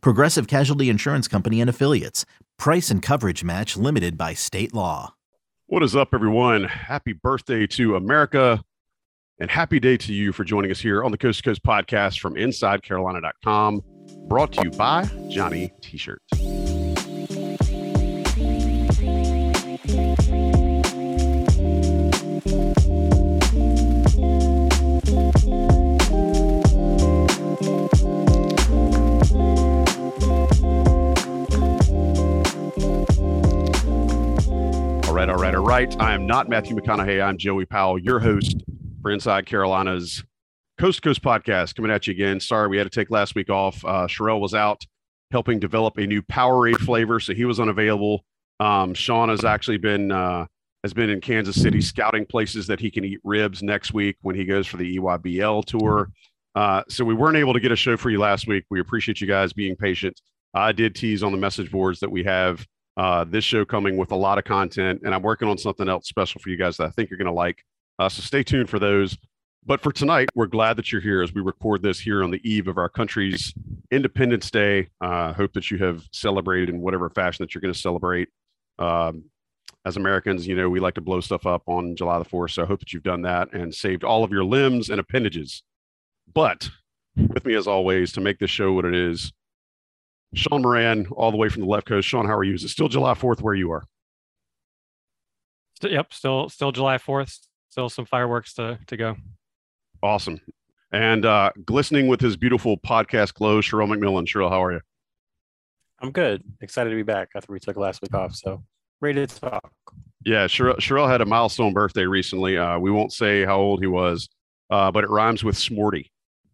Progressive Casualty Insurance Company and Affiliates. Price and coverage match limited by state law. What is up, everyone? Happy birthday to America and happy day to you for joining us here on the Coast to Coast podcast from InsideCarolina.com, brought to you by Johnny T shirt. Right, all right, all right. I am not Matthew McConaughey. I'm Joey Powell, your host for Inside Carolina's Coast to Coast podcast. Coming at you again. Sorry, we had to take last week off. Uh, Sherrell was out helping develop a new Powerade flavor, so he was unavailable. Um, Sean has actually been uh, has been in Kansas City scouting places that he can eat ribs next week when he goes for the EYBL tour. Uh, so we weren't able to get a show for you last week. We appreciate you guys being patient. I did tease on the message boards that we have uh, this show coming with a lot of content, and I'm working on something else special for you guys that I think you're going to like. Uh, so stay tuned for those. But for tonight, we're glad that you're here as we record this here on the eve of our country's Independence Day. I uh, hope that you have celebrated in whatever fashion that you're going to celebrate. Um, as Americans, you know, we like to blow stuff up on July the 4th. So I hope that you've done that and saved all of your limbs and appendages. But with me, as always, to make this show what it is, Sean Moran, all the way from the left coast. Sean, how are you? Is it still July 4th where you are? Yep, still still July 4th. Still some fireworks to to go. Awesome. And uh, glistening with his beautiful podcast glow, Sherrell McMillan. Sherrell, how are you? I'm good. Excited to be back after we took last week off. So ready to talk. Yeah, Sherrell, Sherrell had a milestone birthday recently. Uh, we won't say how old he was, uh, but it rhymes with Smorty.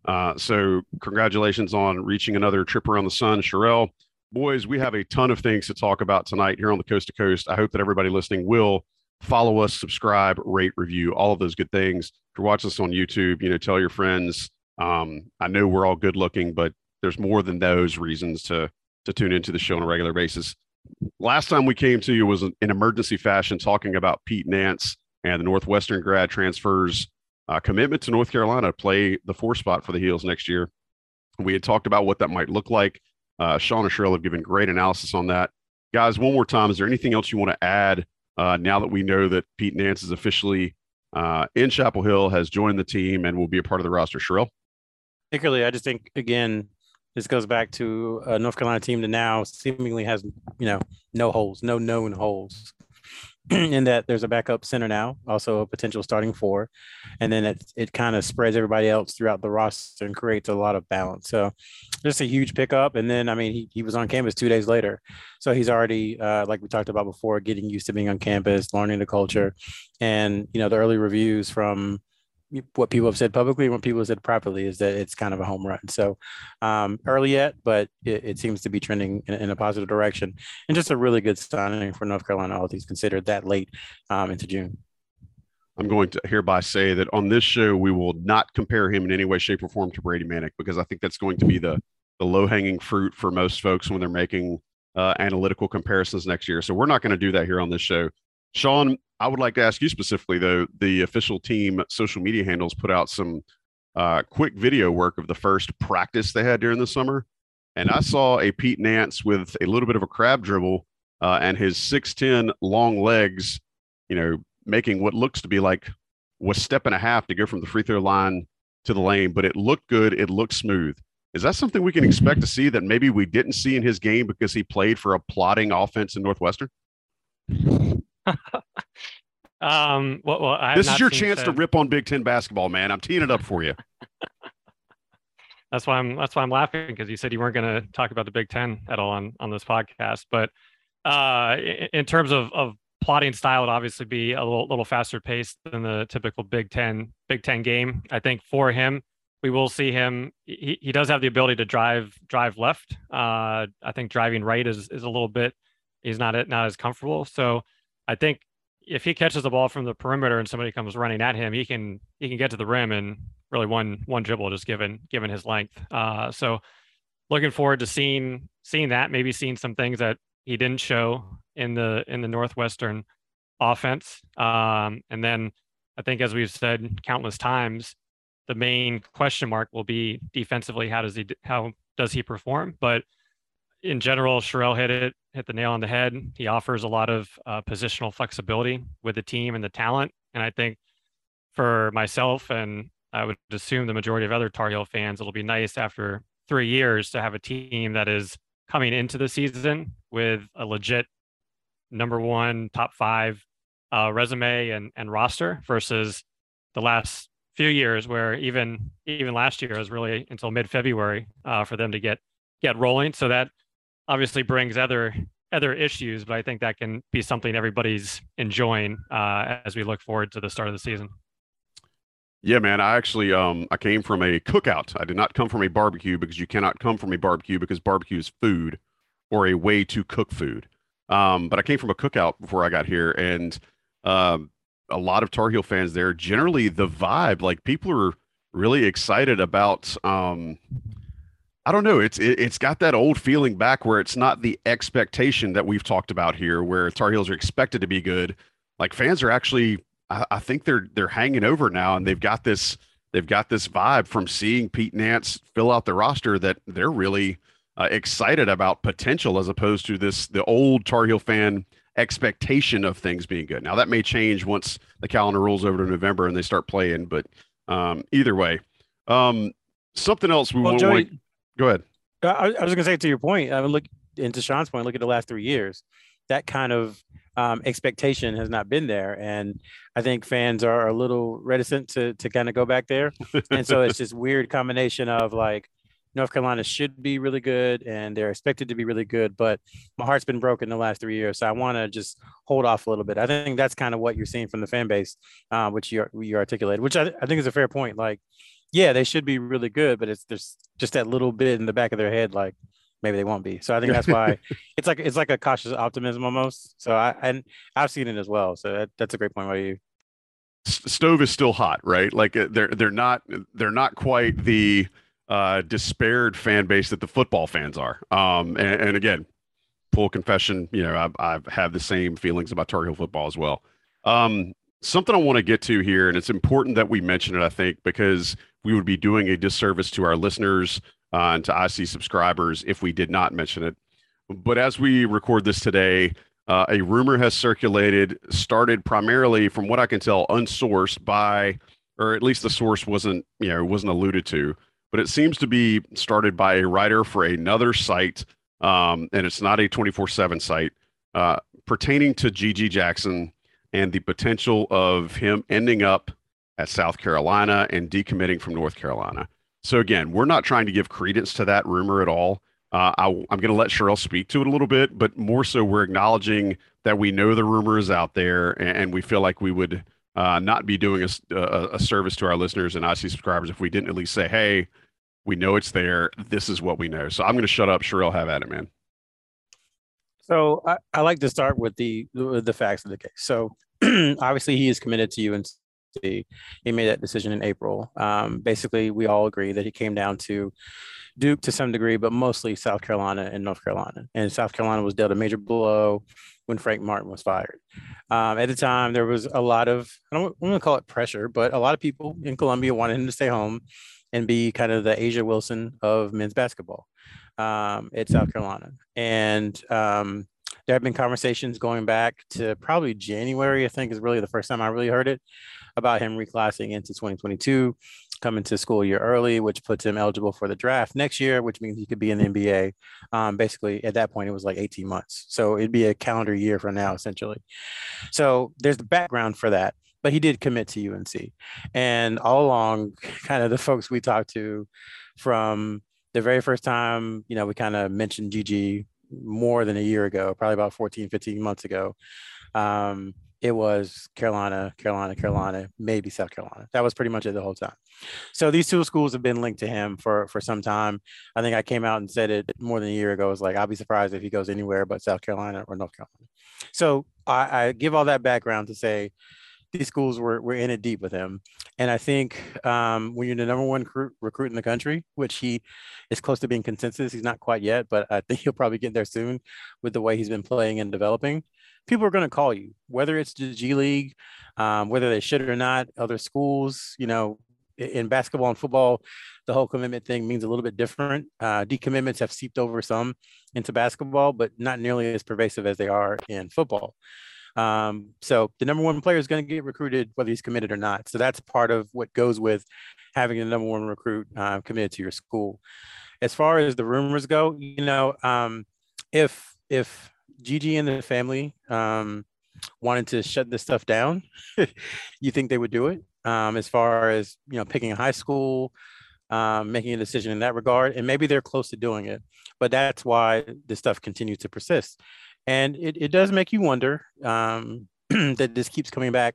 Uh, so congratulations on reaching another trip around the sun, Sherrell. Boys, we have a ton of things to talk about tonight here on the Coast to Coast. I hope that everybody listening will follow us, subscribe, rate, review, all of those good things. If you're watching us on YouTube, you know, tell your friends. Um, I know we're all good looking, but there's more than those reasons to to tune into the show on a regular basis. Last time we came to you was in emergency fashion talking about Pete Nance and the Northwestern grad transfers uh, commitment to North Carolina to play the four spot for the Heels next year. We had talked about what that might look like. Uh, Sean and Sherrell have given great analysis on that. Guys, one more time, is there anything else you want to add uh, now that we know that Pete Nance is officially uh, in Chapel Hill, has joined the team, and will be a part of the roster? Sherrell? Particularly, I just think, again, this goes back to a North Carolina team that now seemingly has, you know, no holes, no known holes. in that there's a backup center now, also a potential starting four, and then it it kind of spreads everybody else throughout the roster and creates a lot of balance. So just a huge pickup. And then I mean he, he was on campus two days later, so he's already uh, like we talked about before, getting used to being on campus, learning the culture, and you know the early reviews from what people have said publicly and what people have said privately is that it's kind of a home run. So um, early yet, but it, it, seems to be trending in, in, a positive direction and just a really good signing for North Carolina, all things considered that late um, into June. I'm going to hereby say that on this show, we will not compare him in any way, shape, or form to Brady Manek because I think that's going to be the, the low hanging fruit for most folks when they're making uh, analytical comparisons next year. So we're not going to do that here on this show. Sean, I would like to ask you specifically, though. The official team social media handles put out some uh, quick video work of the first practice they had during the summer, and I saw a Pete Nance with a little bit of a crab dribble uh, and his six ten long legs, you know, making what looks to be like was step and a half to go from the free throw line to the lane, but it looked good. It looked smooth. Is that something we can expect to see that maybe we didn't see in his game because he played for a plotting offense in Northwestern? um, well, well this is your chance to rip on Big Ten basketball, man. I'm teeing it up for you. that's why I'm that's why I'm laughing because you said you weren't going to talk about the Big Ten at all on on this podcast. But uh, in, in terms of of plotting style, would obviously be a little little faster paced than the typical Big Ten Big Ten game. I think for him, we will see him. He, he does have the ability to drive drive left. Uh, I think driving right is is a little bit. He's not not as comfortable. So I think if he catches the ball from the perimeter and somebody comes running at him, he can he can get to the rim and really one one dribble just given given his length. Uh, so looking forward to seeing seeing that. Maybe seeing some things that he didn't show in the in the Northwestern offense. Um, and then I think as we've said countless times the main question mark will be defensively. How does he how does he perform? But in general, Sherrell hit it hit the nail on the head. He offers a lot of uh, positional flexibility with the team and the talent, and I think for myself and I would assume the majority of other Tar Heel fans, it'll be nice after three years to have a team that is coming into the season with a legit number one, top five uh, resume and, and roster versus the last few years where even even last year was really until mid February uh, for them to get get rolling. So that obviously brings other other issues, but I think that can be something everybody's enjoying uh, as we look forward to the start of the season. Yeah, man. I actually um I came from a cookout. I did not come from a barbecue because you cannot come from a barbecue because barbecue is food or a way to cook food. Um, but I came from a cookout before I got here, and um, a lot of Tar Heel fans there. Generally, the vibe, like people are really excited about. Um, I don't know. It's it, it's got that old feeling back where it's not the expectation that we've talked about here, where Tar Heels are expected to be good. Like fans are actually, I, I think they're they're hanging over now, and they've got this they've got this vibe from seeing Pete Nance fill out the roster that they're really uh, excited about potential as opposed to this the old Tar Heel fan expectation of things being good. Now that may change once the calendar rolls over to November and they start playing, but um, either way, um, something else we well, want. Joey, go ahead. I, I was going to say to your point. I mean, look into Sean's point. Look at the last three years. That kind of um, expectation has not been there, and I think fans are a little reticent to to kind of go back there. and so it's this weird combination of like North Carolina should be really good and they're expected to be really good, but my heart's been broken the last three years. So I want to just hold off a little bit. I think that's kind of what you're seeing from the fan base, uh, which you, you articulated, which I, I think is a fair point. Like, yeah, they should be really good, but it's there's just that little bit in the back of their head, like maybe they won't be. So I think that's why it's like it's like a cautious optimism almost. So I and I've seen it as well. So that, that's a great point by you. Stove is still hot, right? Like uh, they're they're not they're not quite the uh, despaired fan base that the football fans are. Um, and, and, again, full confession, you know, I've, I've had the same feelings about Tar Heel football as well. Um, something I want to get to here, and it's important that we mention it, I think, because we would be doing a disservice to our listeners uh, and to IC subscribers if we did not mention it. But as we record this today, uh, a rumor has circulated, started primarily, from what I can tell, unsourced by, or at least the source wasn't, you know, wasn't alluded to, but it seems to be started by a writer for another site, um, and it's not a 24 7 site, uh, pertaining to GG Jackson and the potential of him ending up at South Carolina and decommitting from North Carolina. So, again, we're not trying to give credence to that rumor at all. Uh, I, am going to let Sherrell speak to it a little bit, but more so, we're acknowledging that we know the rumor is out there and, and we feel like we would uh, not be doing a, a, a, service to our listeners and IC subscribers if we didn't at least say, hey, we know it's there. This is what we know. So I'm going to shut up. Sherrell, have at it, man. So I, I like to start with the the facts of the case. So obviously he is committed to UNC. He made that decision in April. Um, basically, we all agree that he came down to Duke to some degree, but mostly South Carolina and North Carolina. And South Carolina was dealt a major blow when Frank Martin was fired. Um, at the time, there was a lot of, I don't want to call it pressure, but a lot of people in Columbia wanted him to stay home and be kind of the A'ja Wilson of men's basketball um, at South Carolina. And um, there have been conversations going back to probably January, I think is really the first time I really heard it about him reclassing into 2022, coming to school year early, which puts him eligible for the draft next year, which means he could be in the NBA. Um, basically, at that point, it was like 18 months. So it'd be a calendar year from now, essentially. So there's the background for that but he did commit to UNC. And all along, kind of the folks we talked to from the very first time, you know, we kind of mentioned GG more than a year ago, probably about 14, 15 months ago. Um, it was Carolina, Carolina, Carolina, maybe South Carolina. That was pretty much it the whole time. So these two schools have been linked to him for for some time. I think I came out and said it more than a year ago. I was like, I'll be surprised if he goes anywhere but South Carolina or North Carolina. So I, I give all that background to say these schools were, were in it deep with him. And I think um, when you're the number one recruit, recruit in the country, which he is close to being consensus, he's not quite yet, but I think he'll probably get there soon with the way he's been playing and developing. People are going to call you, whether it's the G League, um, whether they should or not, other schools, you know, in basketball and football, the whole commitment thing means a little bit different. Uh, decommitments have seeped over some into basketball, but not nearly as pervasive as they are in football. Um, so the number one player is going to get recruited whether he's committed or not. So that's part of what goes with having a number one recruit uh, committed to your school. As far as the rumors go, you know, um, if if GG and the family um, wanted to shut this stuff down, you think they would do it? Um, as far as you know, picking a high school, um, making a decision in that regard, and maybe they're close to doing it. But that's why this stuff continues to persist and it, it does make you wonder um, that this keeps coming back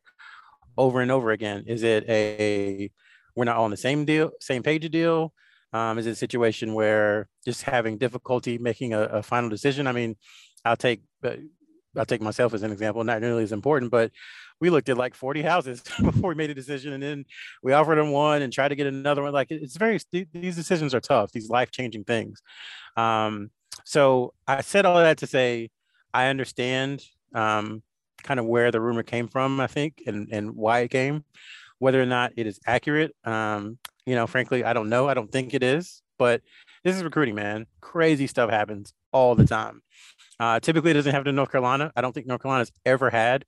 over and over again. Is it a we're not all on the same deal, same page deal? Um, is it a situation where just having difficulty making a, a final decision? I mean, I'll take I'll take myself as an example. Not nearly as important, but we looked at like 40 houses before we made a decision, and then we offered them one and tried to get another one. Like it's very these decisions are tough. These life changing things. Um, so I said all that to say I understand um, kind of where the rumor came from, I think, and, and why it came. Whether or not it is accurate, um, you know, frankly, I don't know. I don't think it is, but this is recruiting, man. Crazy stuff happens all the time. Uh, typically, it doesn't happen in North Carolina. I don't think North Carolina's ever had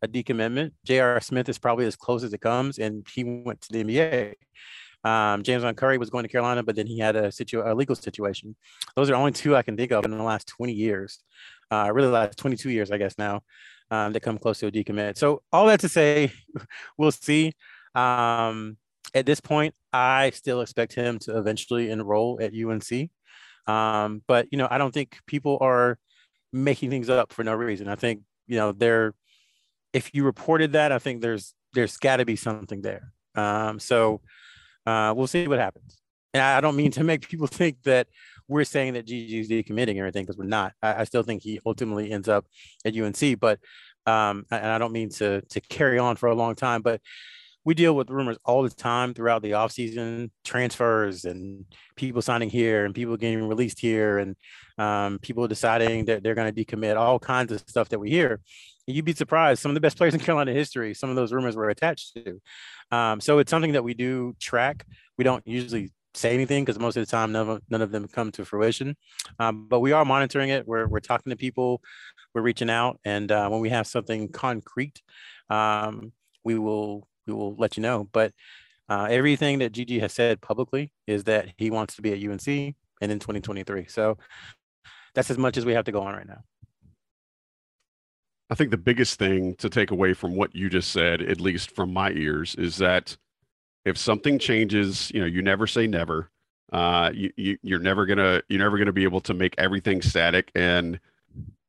a decommitment. J.R. Smith is probably as close as it comes, and he went to the NBA. Um, JamesOn Curry was going to Carolina, but then he had a, situ- a legal situation. Those are only two I can think of in the last 20 years uh, really last 22 years, I guess now, um, that come close to a decommit. So all that to say, we'll see. Um, at this point, I still expect him to eventually enroll at UNC. Um, but you know, I don't think people are making things up for no reason. I think you know they're. If you reported that, I think there's there's got to be something there. Um, so uh, we'll see what happens. And I don't mean to make people think that we're saying that GG's decommitting or anything because we're not. I, I, still think he ultimately ends up at UNC, but um, and I don't mean to to carry on for a long time, but we deal with rumors all the time throughout the offseason, transfers and people signing here and people getting released here and um, people deciding that they're going to decommit, all kinds of stuff that we hear. you'd be surprised. Some of the best players in Carolina history, some of those rumors were attached to. Um, so it's something that we do track. We don't usually say anything because most of the time none of, none of them come to fruition. Um, but we are monitoring it. We're, we're talking to people, we're reaching out, and uh, when we have something concrete, um, we will we will let you know. But uh, everything that GG has said publicly is that he wants to be at UNC and in 2023. So that's as much as we have to go on right now. I think the biggest thing to take away from what you just said, at least from my ears, is that if something changes, you know, you never say never. Uh, you, you you're never gonna you're never gonna be able to make everything static. And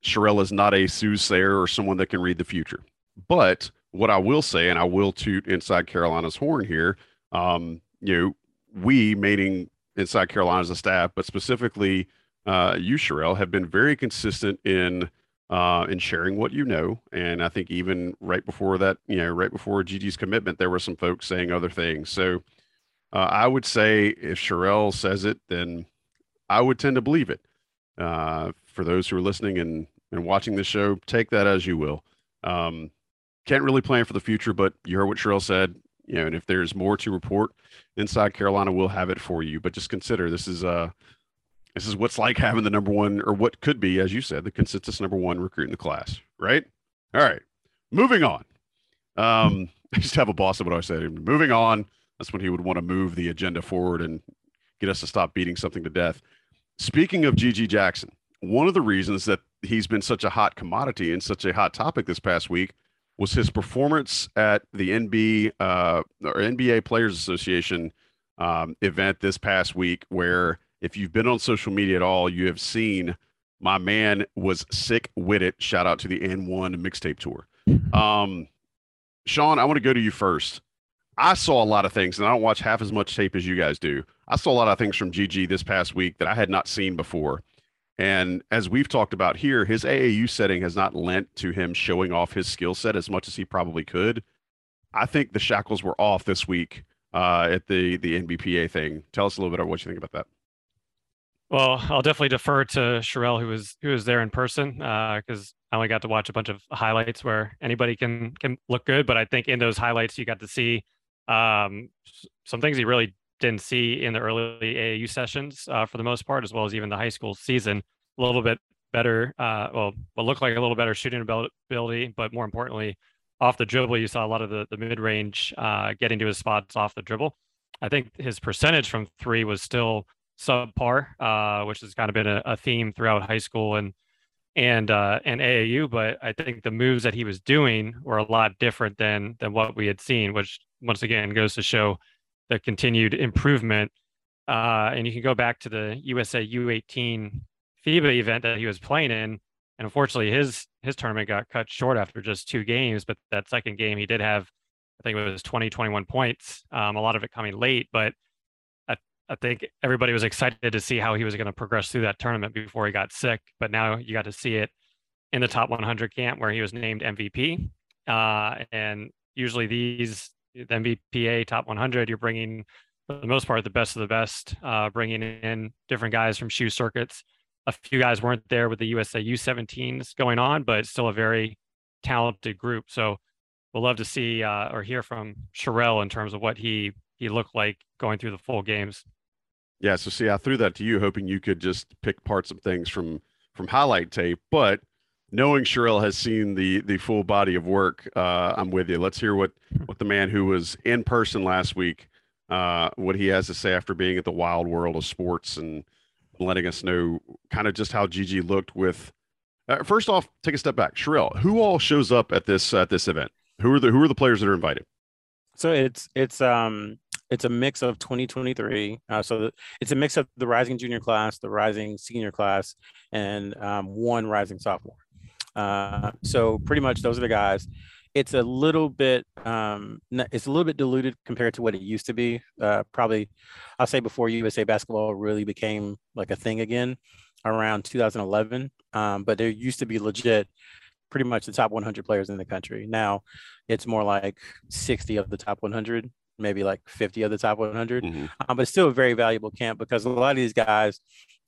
Sherrell is not a soothsayer or someone that can read the future. But what I will say, and I will toot inside Carolina's horn here, um, you know, we meaning inside Carolina's staff, but specifically uh, you, Sherrell, have been very consistent in uh, and sharing what you know. And I think even right before that, you know, right before GG's commitment, there were some folks saying other things. So uh, I would say if Sherrell says it, then I would tend to believe it. Uh, for those who are listening and, and watching the show, take that as you will. Um, can't really plan for the future, but you heard what Sherrell said. You know, and if there's more to report inside Carolina, we'll have it for you. But just consider this is uh this is what's like having the number one, or what could be, as you said, the consensus number one recruit in the class, right? All right, moving on. Um, I to have a boss that would always say, moving on. That's when he would want to move the agenda forward and get us to stop beating something to death. Speaking of GG Jackson, one of the reasons that he's been such a hot commodity and such a hot topic this past week was his performance at the NB uh, or NBA Players Association um, event this past week, where if you've been on social media at all, you have seen my man was sick with it. Shout out to the N1 mixtape tour. Um, Sean, I want to go to you first. I saw a lot of things, and I don't watch half as much tape as you guys do. I saw a lot of things from GG this past week that I had not seen before. And as we've talked about here, his AAU setting has not lent to him showing off his skill set as much as he probably could. I think the shackles were off this week uh, at the the NBPA thing. Tell us a little bit about what you think about that. Well, I'll definitely defer to Sherrell, who was who was there in person, because uh, I only got to watch a bunch of highlights where anybody can can look good. But I think in those highlights, you got to see um, some things he really didn't see in the early AAU sessions uh, for the most part, as well as even the high school season. A little bit better, uh, well, what looked like a little better shooting ability, but more importantly, off the dribble, you saw a lot of the, the mid range uh, getting to his spots off the dribble. I think his percentage from three was still subpar, uh, which has kind of been a, a, theme throughout high school and and uh, and AAU. But I think the moves that he was doing were a lot different than than what we had seen, which once again goes to show the continued improvement. Uh, and you can go back to the USA U18 FIBA event that he was playing in, and unfortunately his his tournament got cut short after just two games. But that second game, he did have, I think it was 20, 21 points. Um, a lot of it coming late, but I, think everybody was excited to see how he was going to progress through that tournament before he got sick. But now you got to see it in the top 100 camp where he was named MVP. Uh, and usually these the NBPA top 100, you're bringing for the most part the best of the best, uh, bringing in different guys from shoe circuits a few guys weren't there with the USA U17s going on, but still a very talented group. So we'll love to see uh, or hear from Sherrell in terms of what he he looked like going through the full games. Yeah, so see, I threw that to you, hoping you could just pick parts of things from from highlight tape. But knowing Sherrell has seen the the full body of work, uh, I'm with you. Let's hear what what the man who was in person last week, uh, what he has to say after being at the wild world of sports and letting us know kind of just how GG looked with. Uh, first off, take a step back. Sherrell, who all shows up at this at this event? Who are the who are the players that are invited? So it's it's um it's a mix of 2023. Uh, so it's a mix of the rising junior class, the rising senior class, and um, one rising sophomore. Uh, so pretty much those are the guys it's a little bit um, it's a little bit diluted compared to what it used to be. Uh, probably, I'll say before USA basketball really became like a thing again, around 2011. Um, but there used to be legit, pretty much the top 100 players in the country. Now, it's more like 60 of the top 100, maybe like 50 of the top 100. Mm-hmm. Um, but it's still a very valuable camp because a lot of these guys,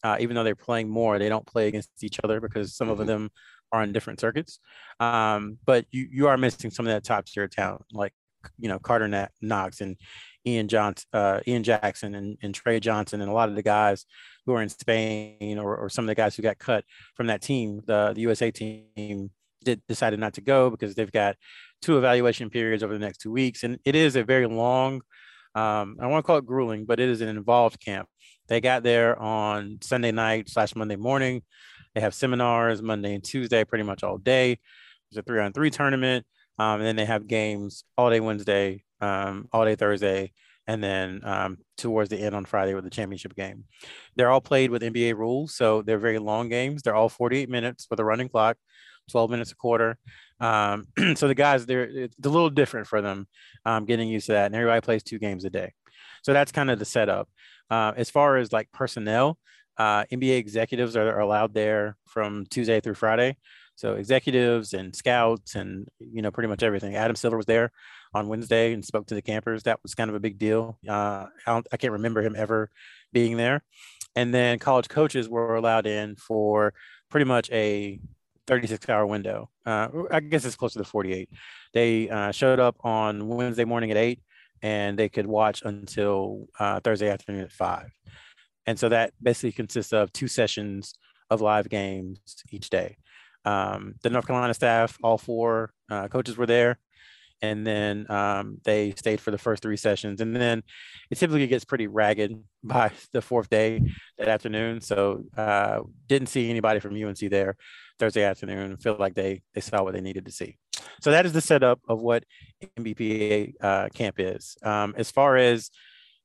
uh, even though they're playing more, they don't play against each other because some mm-hmm. of them are on different circuits. Um, but you you are missing some of that top tier talent, like you know Carter Knox and Ian Johnson, uh, Ian Jackson, and, and Trey Johnson, and a lot of the guys who are in Spain, or, or some of the guys who got cut from that team, the the USA team did decided not to go because they've got two evaluation periods over the next two weeks, and it is a very long. Um, I want to call it grueling, but it is an involved camp. They got there on Sunday night slash Monday morning. They have seminars Monday and Tuesday, pretty much all day. There's a three on three tournament. Um, and then they have games all day Wednesday, um, all day Thursday, and then um, towards the end on Friday with the championship game. They're all played with NBA rules, so they're very long games. They're all 48 minutes with a running clock, 12 minutes a quarter. Um, so the guys, they're it's a little different for them, um, getting used to that. And everybody plays two games a day, so that's kind of the setup. Uh, as far as like personnel, uh, NBA executives are, are allowed there from Tuesday through Friday. So executives and scouts and you know pretty much everything. Adam Silver was there on Wednesday and spoke to the campers. That was kind of a big deal. Uh, I, I, can't remember him ever being there. And then college coaches were allowed in for pretty much a 36 hour window. Uh, I guess it's closer to 48. They uh, showed up on Wednesday morning at eight, and they could watch until uh, Thursday afternoon at five. And so that basically consists of two sessions of live games each day. Um, the North Carolina staff, all four uh, coaches were there. And then um, they stayed for the first three sessions. And then it typically gets pretty ragged by the fourth day that afternoon. So uh, didn't see anybody from UNC there Thursday afternoon. And feel like they they saw what they needed to see. So that is the setup of what NBPA uh, camp is. Um, as far as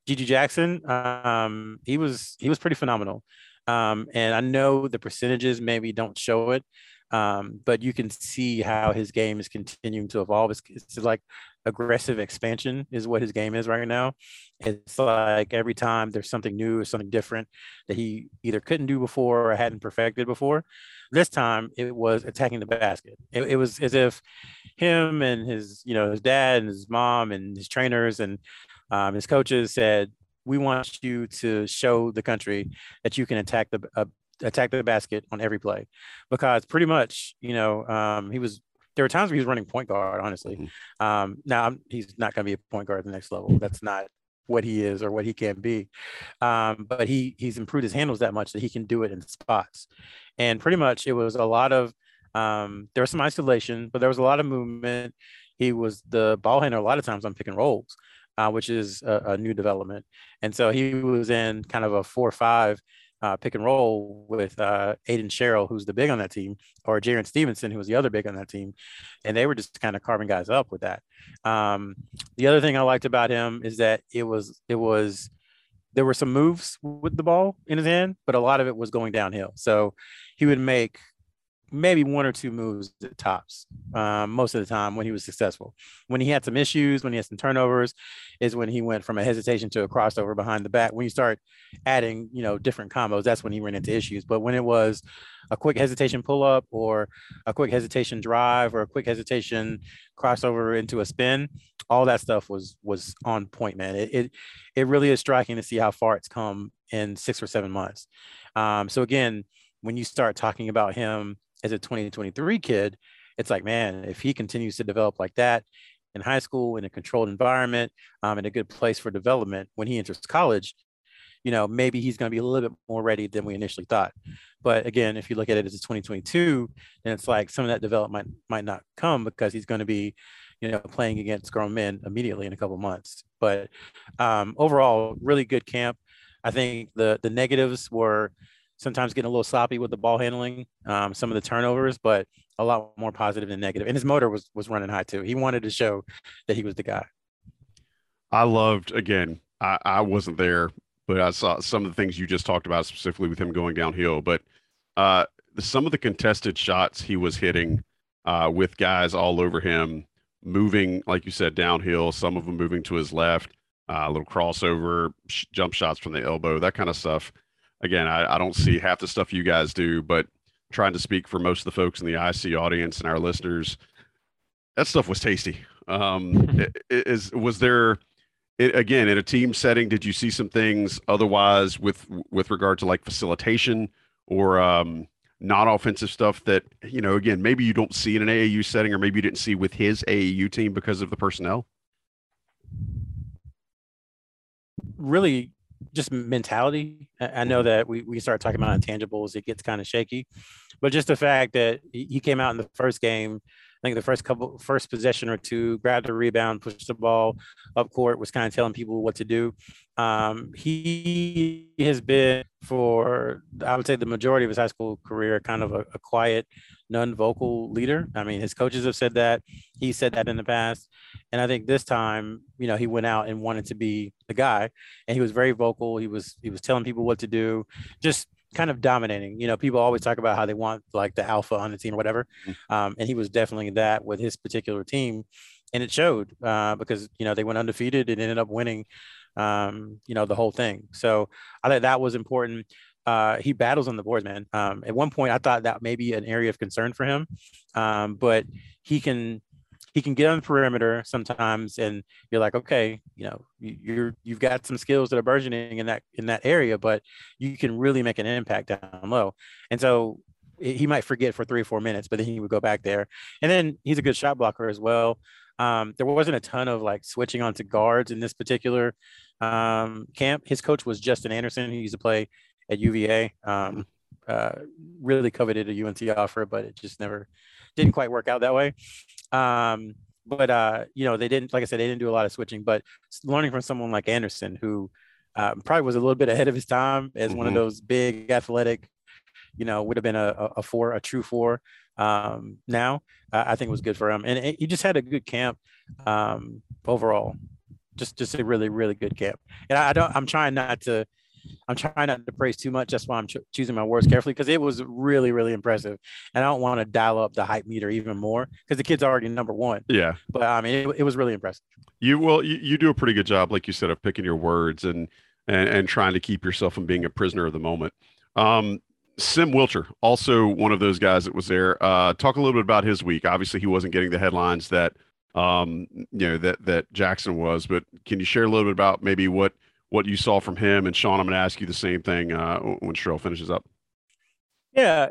GG Jackson, um, he was he was pretty phenomenal. Um, and I know the percentages maybe don't show it, Um, but you can see how his game is continuing to evolve. It's, it's like aggressive expansion is what his game is right now. It's like every time there's something new or something different that he either couldn't do before or hadn't perfected before. This time it was attacking the basket. It, it was as if him and his, you know, his dad and his mom and his trainers and um, his coaches said, "We want you to show the country that you can attack the uh, attack the basket on every play," because pretty much, you know, um, he was there were times where he was running point guard, honestly. Mm-hmm. Um, now I'm, he's not going to be a point guard at the next level. That's not what he is or what he can be. Um, but he he's improved his handles that much that he can do it in spots. And pretty much it was a lot of um, there was some isolation, but there was a lot of movement. He was the ball handler a lot of times on pick and rolls, uh, which is a, a, new development. And so he was in kind of a four or five uh, pick and roll with uh, Aidan Sherrill, who's the big on that team, or Jaron Stevenson, who was the other big on that team, and they were just kind of carving guys up with that. Um, the other thing I liked about him is that it was it was there were some moves with the ball in his hand, but a lot of it was going downhill. So he would make maybe one or two moves at tops um, most of the time when he was successful. When he had some issues, when he had some turnovers, is when he went from a hesitation to a crossover behind the back. When you start adding, you know, different combos, that's when he ran into issues. But when it was a quick hesitation pull up or a quick hesitation drive or a quick hesitation crossover into a spin, all that stuff was was on point, man. It it, it really is striking to see how far it's come in six or seven months. Um, so again, when you start talking about him as a 2023 kid, it's like, man, if he continues to develop like that in high school in a controlled environment, um, in a good place for development, when he enters college, you know, maybe he's going to be a little bit more ready than we initially thought. But again, if you look at it as a 2022, then it's like some of that development might not come because he's going to be, you know, playing against grown men immediately in a couple months. But um, overall, really good camp. I think the the negatives were sometimes getting a little sloppy with the ball handling, um, some of the turnovers, but a lot more positive than negative. And his motor was was running high too. He wanted to show that he was the guy. I loved again. I, I wasn't there, but I saw some of the things you just talked about specifically with him going downhill. But uh, some of the contested shots he was hitting uh, with guys all over him, moving like you said downhill. Some of them moving to his left, uh, a little crossover, sh- jump shots from the elbow, that kind of stuff again, I, I don't see half the stuff you guys do, but trying to speak for most of the folks in the IC audience and our listeners, that stuff was tasty. Um, is was there it, again in a team setting? Did you see some things otherwise with with regard to like facilitation or um, non-offensive stuff that you know? Again, maybe you don't see in an AAU setting, or maybe you didn't see with his AAU team because of the personnel. Really, just mentality. I know that we, we start talking about intangibles, it gets kind of shaky, but just the fact that he came out in the first game, I think the first couple, first possession or two, grabbed the rebound, pushed the ball up court, was kind of telling people what to do. Um, he has been for, I would say, the majority of his high school career, kind of a, a quiet, non-vocal leader. I mean, his coaches have said that. He said that in the past, and I think this time, you know, he went out and wanted to be the guy, and he was very vocal. He was he was telling people what to do, just kind of dominating. You know, people always talk about how they want like the alpha on the team or whatever, mm-hmm. um, and he was definitely that with his particular team, and it showed uh, because you know they went undefeated and ended up winning, um, you know, the whole thing. So I thought that was important. Uh, he battles on the boards, man. Um, at one point, I thought that may be an area of concern for him, um, but he can he can get on the perimeter sometimes, and you're like, okay, you know, you're you've got some skills that are burgeoning in that in that area, but you can really make an impact down low. And so he might forget for three or four minutes, but then he would go back there. And then he's a good shot blocker as well. Um, there wasn't a ton of like switching onto guards in this particular um, camp. His coach was Justin Anderson. He used to play at UVA. Um, uh, really coveted a UNC offer, but it just never didn't quite work out that way. Um, but uh, you know, they didn't, like I said, they didn't do a lot of switching. But learning from someone like Anderson, who uh, probably was a little bit ahead of his time as mm-hmm. one of mm-hmm. those big athletic, you know, would have been a, a four, a true four. Um, now, uh, I think it was good for him, and it, he just had a good camp um, overall. Just, just a really, really good camp. And I, I don't, I'm trying not to I'm trying not to praise too much. That's why I'm ch- choosing my words carefully because it was really, really impressive. And I don't want to dial up the hype meter even more because the kid's already number one. Yeah. But I mean, it, it was really impressive. You well, you, you do a pretty good job, like you said, of picking your words and and and trying to keep yourself from being a prisoner of the moment. Um, Sim Wilcher, also one of those guys that was there. Uh, talk a little bit about his week. Obviously, he wasn't getting the headlines that um, you know that that Jackson was, but can you share a little bit about maybe what what you saw from him? And Sean, I'm going to ask you the same thing uh, when Sherrell finishes up. Yeah,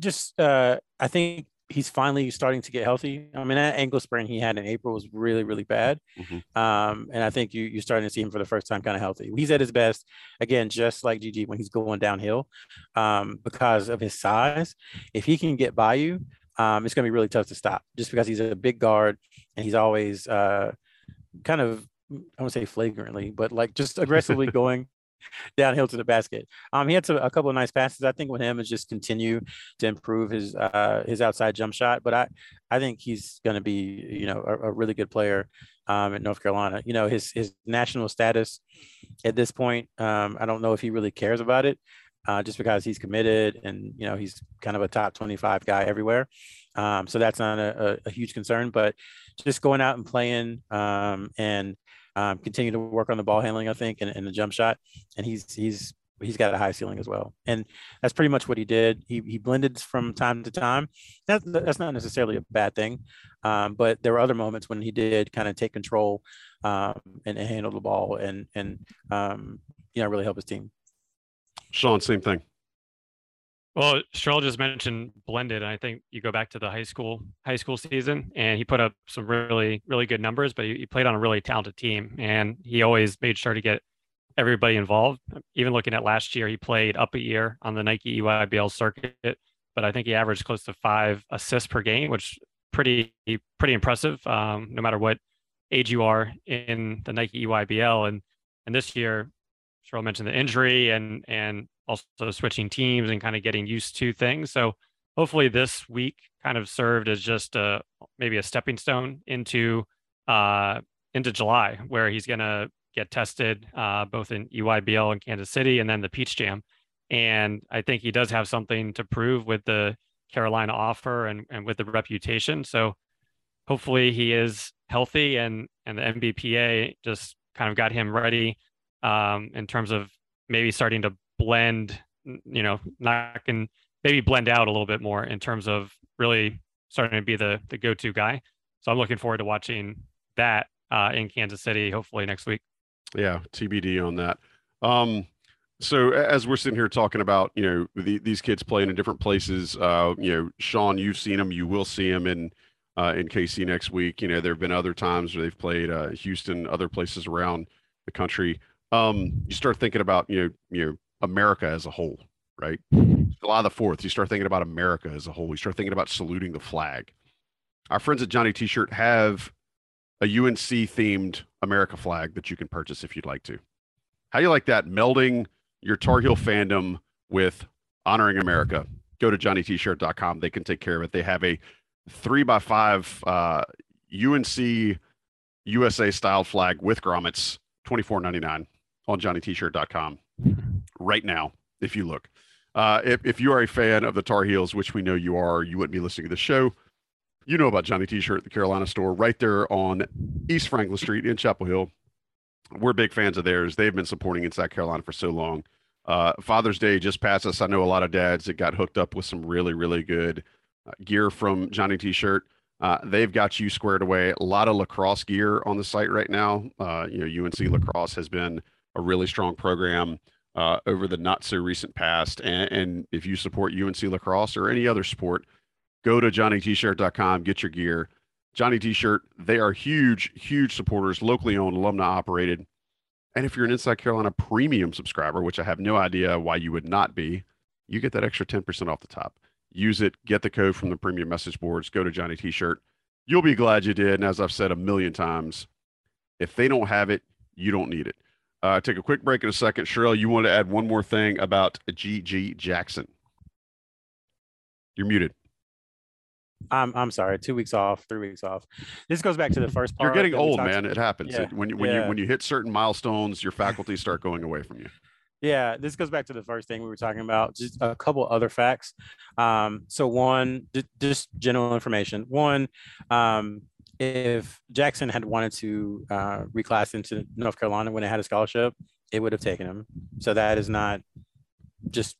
just uh, I think he's finally starting to get healthy. I mean, that ankle sprain he had in April was really, really bad. Mm-hmm. Um, and I think you, you're starting to see him for the first time kind of healthy. He's at his best, again, just like GG when he's going downhill um, because of his size. If he can get by you, um, it's going to be really tough to stop just because he's a big guard and he's always uh, kind of, I won't say flagrantly, but like just aggressively going downhill to the basket. Um, he had some, a couple of nice passes. I think with him is just continue to improve his uh, his outside jump shot. But I I think he's going to be you know a, a, really good player um, in North Carolina. You know his his national status at this point. Um, I don't know if he really cares about it. Uh, just because he's committed and you know he's kind of a top 25 guy everywhere um, so that's not a, a, a, huge concern but just going out and playing um, and um, continue to work on the ball handling, I think, and, and the jump shot. And he's he's he's got a high ceiling as well. And that's pretty much what he did. He, he blended from time to time. That, that's not necessarily a bad thing, um, but there were other moments when he did kind of take control um, and, and, handle the ball and and um, you know really help his team. Sean, same thing. Well, Sherrell just mentioned blended, and I think you go back to the high school high school season, and he put up some really really good numbers. But he, he played on a really talented team, and he always made sure to get everybody involved. Even looking at last year, he played up a year on the Nike EYBL circuit, but I think he averaged close to five assists per game, which pretty pretty impressive. Um, no matter what age you are in the Nike EYBL, and and this year, Sherrell mentioned the injury and and also switching teams and kind of getting used to things. So hopefully this week kind of served as just a maybe a stepping stone into uh, into July, where he's going to get tested uh, both in EYBL and Kansas City, and then the Peach Jam. And I think he does have something to prove with the Carolina offer and, and with the reputation. So hopefully he is healthy, and and the NBPA just kind of got him ready um, in terms of maybe starting to blend, you know, not can maybe blend out a little bit more in terms of really starting to be the the go-to guy. So I'm looking forward to watching that uh, in Kansas City, hopefully next week. Yeah, TBD on that. Um, so as we're sitting here talking about, you know, the, these kids playing in different places, uh, you know, Sean, you've seen them, you will see them in uh, in KC next week. You know, there have been other times where they've played uh, Houston, other places around the country. Um, you start thinking about, you know, you know, America as a whole, right? July the 4th, you start thinking about America as a whole. You start thinking about saluting the flag. Our friends at Johnny T shirt have a UNC themed America flag that you can purchase if you'd like to. How do you like that? Melding your Tar Heel fandom with honoring America. Go to johnnytshirt.com. They can take care of it. They have a three by five uh, UNC USA style flag with grommets, twenty four ninety nine on johnnytshirt.com right now if you look. Uh, if, if you are a fan of the Tar Heels, which we know you are, you wouldn't be listening to the show. You know about Johnny T-shirt at the Carolina store right there on East Franklin Street in Chapel Hill. We're big fans of theirs. They've been supporting in South Carolina for so long. Uh, Father's Day just passed us. I know a lot of dads that got hooked up with some really, really good uh, gear from Johnny T-shirt. Uh, they've got you squared away. A lot of lacrosse gear on the site right now. Uh, you know, UNC lacrosse has been a really strong program uh, over the not so recent past. And, and, if you support UNC lacrosse or any other sport, go to johnnytshirt.com, get your gear. Johnny T-shirt, they are huge, huge supporters, locally owned, alumni operated. And if you're an Inside Carolina premium subscriber, which I have no idea why you would not be, you get that extra 10% off the top. Use it, get the code from the premium message boards, go to Johnny T-shirt. You'll be glad you did. And as I've said a million times, if they don't have it, you don't need it. Uh, take a quick break in a second. Sherrell, you want to add one more thing about GG Jackson? You're muted. I'm I'm sorry. Two weeks off, three weeks off. This goes back to the first part. You're getting old, man. It happens. Yeah. It, when you when yeah. you when you hit certain milestones, your faculties start going away from you. Yeah, this goes back to the first thing we were talking about. Just a couple other facts. Um, so one, just general information. One, um, if Jackson had wanted to uh, reclass into North Carolina when it had a scholarship, it would have taken him. So that is not just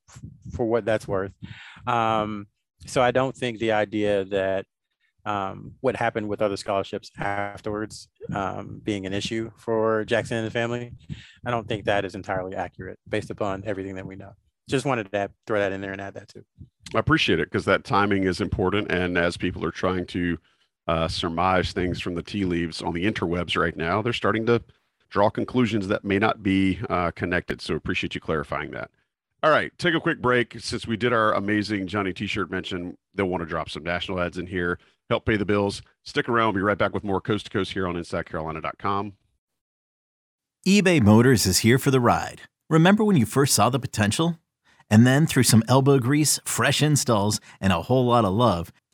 for what that's worth. Um, so I don't think the idea that um, what happened with other scholarships afterwards um, being an issue for Jackson and the family. I don't think that is entirely accurate based upon everything that we know. Just wanted to throw that in there and add that too. I appreciate it because that timing is important. And as people are trying to uh, surmise things from the tea leaves on the interwebs right now, they're starting to draw conclusions that may not be uh, connected. So appreciate you clarifying that. All right, take a quick break. Since we did our amazing Johnny T-shirt mention, they'll want to drop some national ads in here help pay the bills. Stick around. We'll be right back with more Coast to Coast here on InsideCarolina.com. eBay Motors is here for the ride. Remember when you first saw the potential? And then through some elbow grease, fresh installs, and a whole lot of love,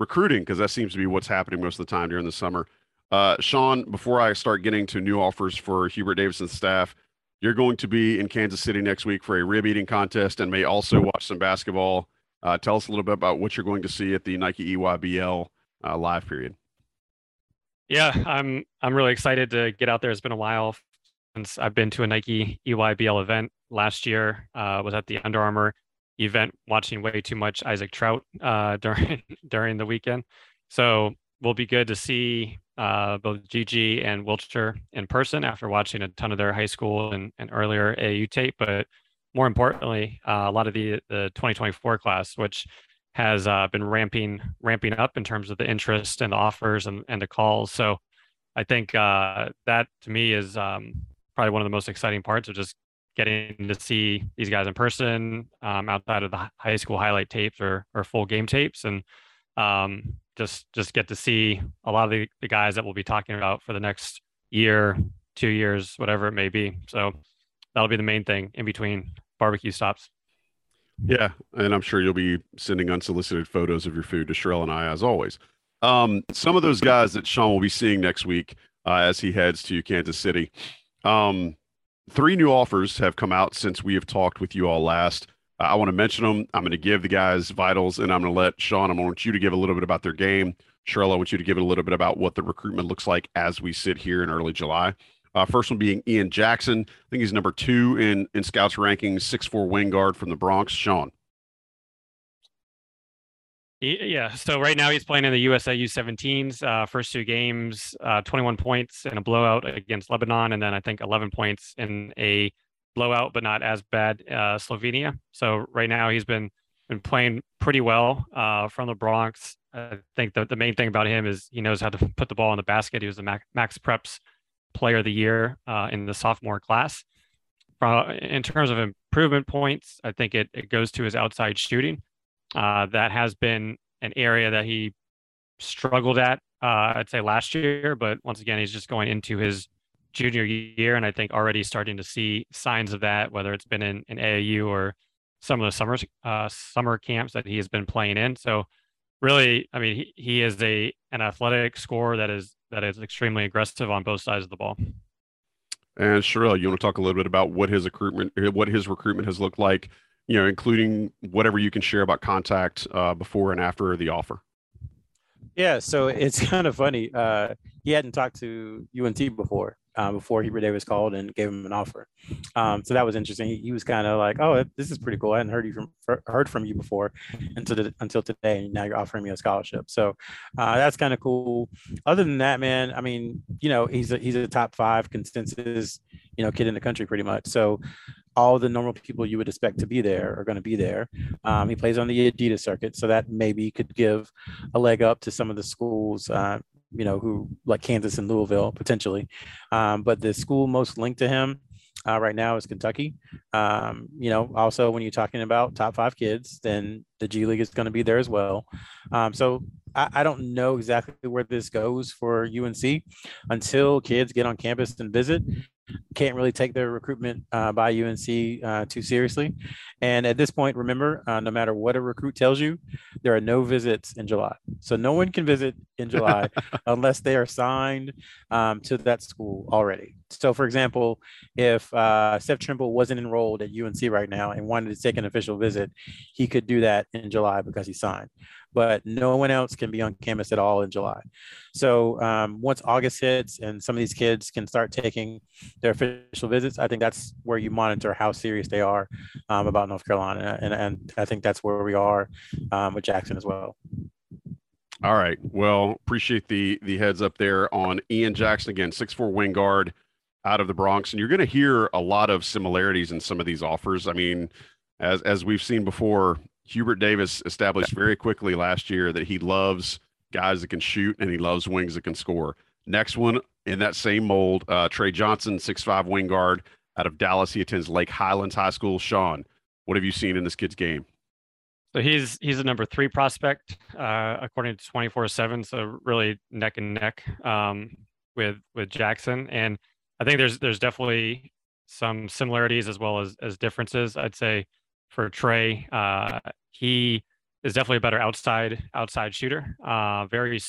recruiting because that seems to be what's happening most of the time during the summer. Uh, Sean, before I start getting to new offers for Hubert Davis's staff, you're going to be in Kansas City next week for a rib eating contest and may also watch some basketball. Uh, tell us a little bit about what you're going to see at the Nike EYBL uh, live period. Yeah, I'm I'm really excited to get out there. It's been a while since I've been to a Nike EYBL event. Last year uh, was at the Under Armour event, watching way too much Isaac Traudt uh, during during the weekend. So we'll be good to see uh, both GG and Wilcher in person after watching a ton of their high school and, and earlier AU tape. But more importantly, uh, a lot of the the 2024 class, which has uh, been ramping ramping up in terms of the interest and the offers and, and the calls. So I think uh, that to me is um, probably one of the most exciting parts of just getting to see these guys in person um, outside of the high school highlight tapes or, or full game tapes and um, just just get to see a lot of the, the guys that we'll be talking about for the next year two years whatever it may be so that'll be the main thing in between barbecue stops yeah, and I'm sure you'll be sending unsolicited photos of your food to Sherrell and I, as always. Um, some of those guys that Sean will be seeing next week uh, as he heads to Kansas City. Um, three new offers have come out since we have talked with you all last. Uh, I want to mention them. I'm going to give the guys vitals, and I'm going to let Sean. I want you to give a little bit about their game. Sherrell, I want you to give it a little bit about what the recruitment looks like as we sit here in early July. Uh, first one being Ian Jackson. I think he's number two in in scouts rankings, six four wing guard from the Bronx. Sean. Yeah, so right now he's playing in the USA U17s. Uh, first two games, uh, 21 points in a blowout against Lebanon, and then I think 11 points in a blowout, but not as bad, uh, Slovenia. So right now he's been been playing pretty well uh, from the Bronx. I think the, the main thing about him is he knows how to put the ball in the basket. He was the Max, Preps player of the year uh, in the sophomore class. Uh, in terms of improvement points, I think it, it goes to his outside shooting. Uh, that has been an area that he struggled at, uh, I'd say last year, but once again, he's just going into his junior year. And I think already starting to see signs of that, whether it's been in, in AAU or some of the summer, uh, summer camps that he has been playing in. So really, I mean, he, he is a an athletic scorer that is that is extremely aggressive on both sides of the ball. And Sherrell, you want to talk a little bit about what his recruitment, what his recruitment has looked like, you know, including whatever you can share about contact uh, before and after the offer. Yeah, so it's kind of funny. Uh, he hadn't talked to UNC before, uh, before Hubert Davis called and gave him an offer. Um, so that was interesting. He, he was kind of like, "Oh, this is pretty cool. I hadn't heard you from heard from you before until the, until today, and now you're offering me a scholarship." So uh, that's kind of cool. Other than that, man, I mean, you know, he's a he's a top five consensus, you know, kid in the country pretty much. So all the normal people you would expect to be there are going to be there. Um, he plays on the Adidas circuit, so that maybe could give a leg up to some of the schools, uh, you know, who like Kansas and Louisville potentially. Um, but the school most linked to him uh, right now is Kentucky. Um, you know, also when you're talking about top five kids, then the G League is going to be there as well. Um, so I, I, don't know exactly where this goes for UNC until kids get on campus and visit can't really take their recruitment uh, by UNC uh, too seriously. And at this point, remember, uh, no matter what a recruit tells you, there are no visits in July. So no one can visit in July unless they are signed um, to that school already. So, for example, if uh, Seth Trimble wasn't enrolled at UNC right now and wanted to take an official visit, he could do that in July because he signed but no one else can be on campus at all in July. So um, once August hits and some of these kids can start taking their official visits, I think that's where you monitor how serious they are um, about North Carolina. And, and I think that's where we are um, with Jackson as well. All right. Well, appreciate the the heads up there on Ian Jackson again, six four wing guard out of the Bronx, and you're going to hear a lot of similarities in some of these offers. I mean, as as we've seen before, Hubert Davis established very quickly last year that he loves guys that can shoot and he loves wings that can score. Next one in that same mold, uh, Trey Johnson, six-five wing guard out of Dallas. He attends Lake Highlands High School. Sean, what have you seen in this kid's game? So he's he's a number three prospect uh, according to 24/7. So really neck and neck um, with with Jackson, and I think there's there's definitely some similarities as well as as differences. I'd say for Trey. Uh, he is definitely a better outside outside shooter. Uh, very,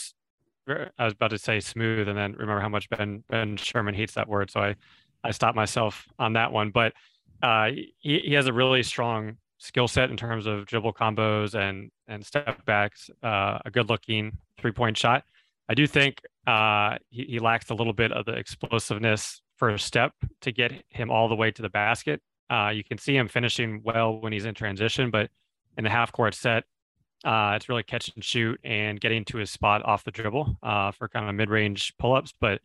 very, I was about to say smooth, and then remember how much Ben Ben Sherman hates that word, so I I stopped myself on that one. But uh, he he has a really strong skill set in terms of dribble combos and and step backs. Uh, a good looking three point shot. I do think uh, he, he lacks a little bit of the explosiveness first step to get him all the way to the basket. Uh, you can see him finishing well when he's in transition, but in the half court set, uh, it's really catch and shoot and getting to his spot off the dribble uh, for kind of mid range pull ups. But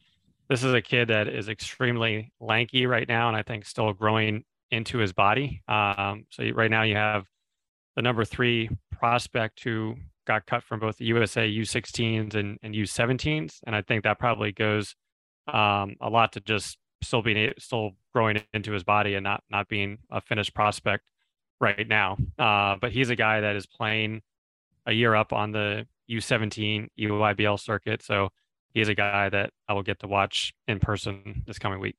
this is a kid that is extremely lanky right now, and I think still growing into his body. Um, so right now you have the number three prospect who got cut from both the USA U16s and, and U17s, and I think that probably goes um, a lot to just still being still growing into his body and not not being a finished prospect right now. Uh, but he's a guy that is playing a year up on the U17 EYBL circuit, so he's a guy that I will get to watch in person this coming week.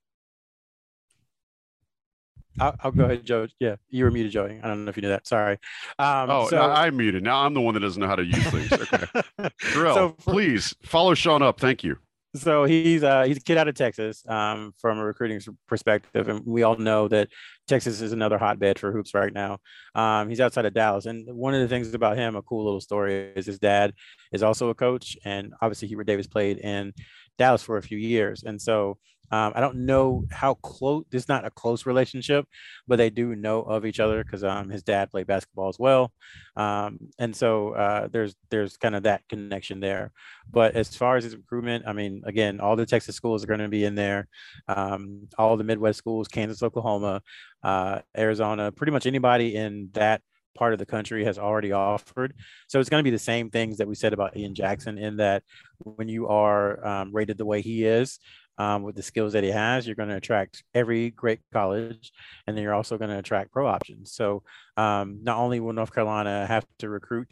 I'll, I'll, go ahead, Joe. Yeah, you were muted, Joey. I don't know if you knew that. Sorry. Um, oh, so, I'm muted. Now I'm the one that doesn't know how to use things. Okay. Terrell, so for, please follow Sean up. Thank you so he's uh, he's a kid out of Texas um, from a recruiting perspective, and we all know that Texas is another hotbed for hoops right now. Um, he's outside of Dallas, and one of the things about him, a cool little story, is his dad is also a coach, and obviously Hubert Davis played in Dallas for a few years, and so um, I don't know how close. Is not a close relationship, but they do know of each other because um, his dad played basketball as well, um, and so uh, there's there's kind of that connection there. But as far as his recruitment, I mean, again, all the Texas schools are going to be in there. Um, all the Midwest schools, Kansas, Oklahoma, uh, Arizona, pretty much anybody in that part of the country has already offered. So it's going to be the same things that we said about Ian Jackson in that when you are um, rated the way he is, um, with the skills that he has, you're going to attract every great college, and then you're also going to attract pro options. So um, not only will North Carolina have to recruit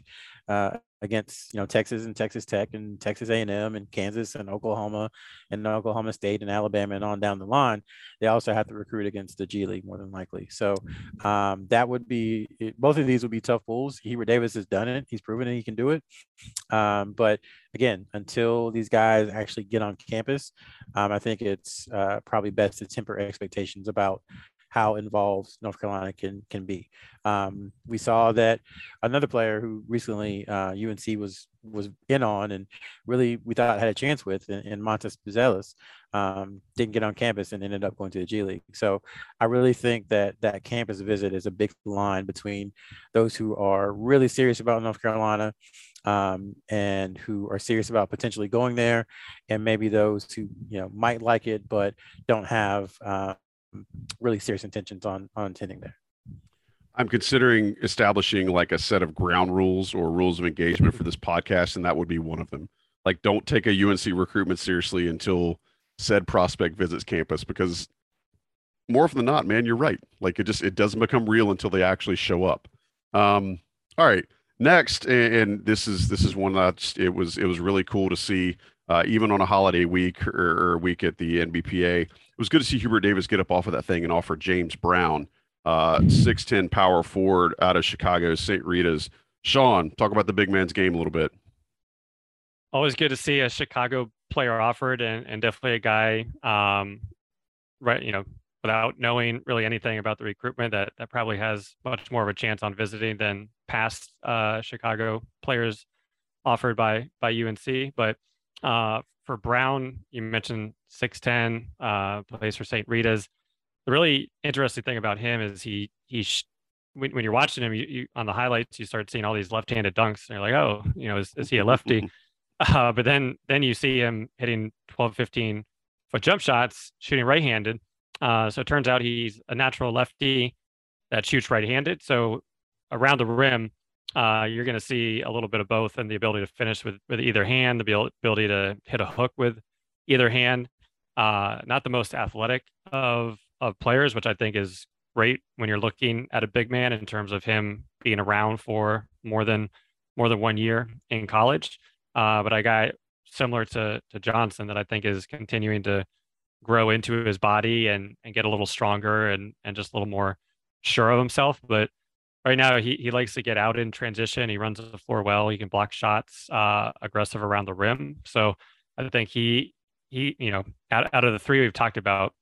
uh, against you know Texas and Texas Tech and Texas A&M and Kansas and Oklahoma and Oklahoma State and Alabama and on down the line, they also have to recruit against the G League more than likely. So um, that would be both of these would be tough pulls. Hubert Davis has done it; he's proven that he can do it. Um, but again, until these guys actually get on campus, um, I think it's uh, probably best to temper expectations about how involved North Carolina can can be. Um, we saw that another player who recently uh, UNC was was in on and really we thought had a chance with in, in Buzelis um, didn't get on campus and ended up going to the G League. So I really think that that campus visit is a big line between those who are really serious about North Carolina um, and who are serious about potentially going there, and maybe those who you know might like it but don't have uh, really serious intentions on on attending there. I'm considering establishing like a set of ground rules or rules of engagement for this podcast, and that would be one of them. Like, don't take a UNC recruitment seriously until said prospect visits campus, because more often than not, man, you're right. Like, it just it doesn't become real until they actually show up. Um, all right, next, and, and this is this is one that it was it was really cool to see, uh, even on a holiday week or, or week at the NBPA it was good to see Hubert Davis get up off of that thing and offer James Brown, uh, 6'10 power forward out of Chicago, St. Rita's. Sean, talk about the big man's game a little bit. Always good to see a Chicago player offered and, and definitely a guy, um, right, you know, without knowing really anything about the recruitment that, that probably has much more of a chance on visiting than past uh, Chicago players offered by by UNC. But uh, for Brown, you mentioned 6'10, uh, plays for St. Rita's. The really interesting thing about him is he, he, sh- when, when, you're watching him, you, you, on the highlights, you start seeing all these left-handed dunks, and you're like, oh, you know, is, is he a lefty? Uh, but then, then you see him hitting 12, 15 foot jump shots, shooting right-handed. Uh, so it turns out he's a natural lefty that shoots right-handed. So around the rim, uh, you're going to see a little bit of both and the ability to finish with, with either hand, the ability to hit a hook with either hand. Uh, not the most athletic of of players, which I think is great when you're looking at a big man in terms of him being around for more than more than one year in college. Uh, but I got similar to to Johnson that I think is continuing to grow into his body and and get a little stronger and and just a little more sure of himself. But right now he, he likes to get out in transition. He runs the floor well. He can block shots, uh, aggressive around the rim. So I think he he you know out, out of the three we've talked about,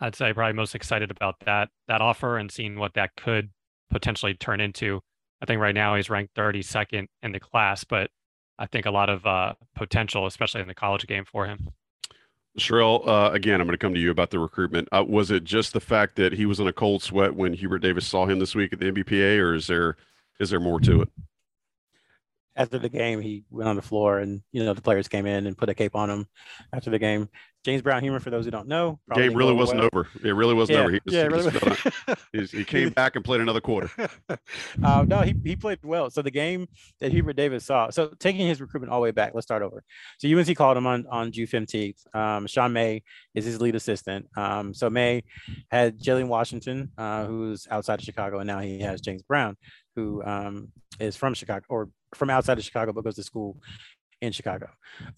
I'd say probably most excited about that that offer and seeing what that could potentially turn into. I think right now he's ranked 32nd in the class, but I think a lot of uh, potential, especially in the college game for him. Sherrell, uh, again, I'm going to come to you about the recruitment. Uh, was it just the fact that he was in a cold sweat when Hubert Davis saw him this week at the NBPA, or is there is there more to it? After the game, he went on the floor and, you know, the players came in and put a cape on him after the game. James Brown humor, for those who don't know. Game really wasn't well. over. It really wasn't yeah, over. He, was, yeah, he, really he came back and played another quarter. uh, no, he, he played well. So the game that Hubert Davis saw, so taking his recruitment all the way back, let's start over. So UNC called him on, on June 15th. Um, Sean May is his lead assistant. Um, so May had Jalen Washington, uh, who's outside of Chicago, and now he has James Brown, who um, is from Chicago or from outside of Chicago but goes to school in Chicago.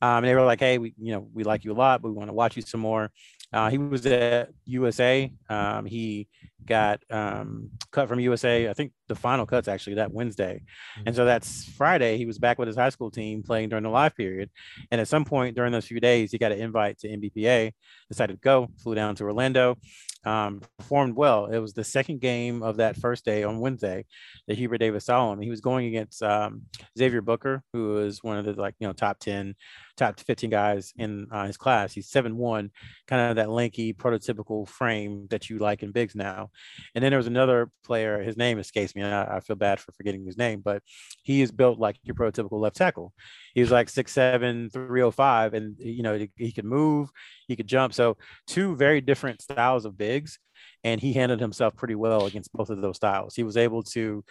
Um, and they were like, "Hey, we you know we like you a lot, but we want to watch you some more." Uh, he was at USA. Um, he got um, cut from USA. I think the final cut's actually that Wednesday, and so that's Friday. He was back with his high school team playing during the live period, and at some point during those few days, he got an invite to NBPA. Decided to go. Flew down to Orlando um, performed well. It was the second game of that first day on Wednesday that Hubert Davis saw him. He was going against um, Xavier Booker, who was one of the like you know top ten top 15 guys in uh, his class. He's seven one, kind of that lanky, prototypical frame that you like in bigs now. And then there was another player. His name escapes me. I, I, feel bad for forgetting his name, but he is built like your prototypical left tackle. He was like 6'7", 305, and you know he, he could move, he could jump. So two very different styles of bigs, and he handled himself pretty well against both of those styles. He was able to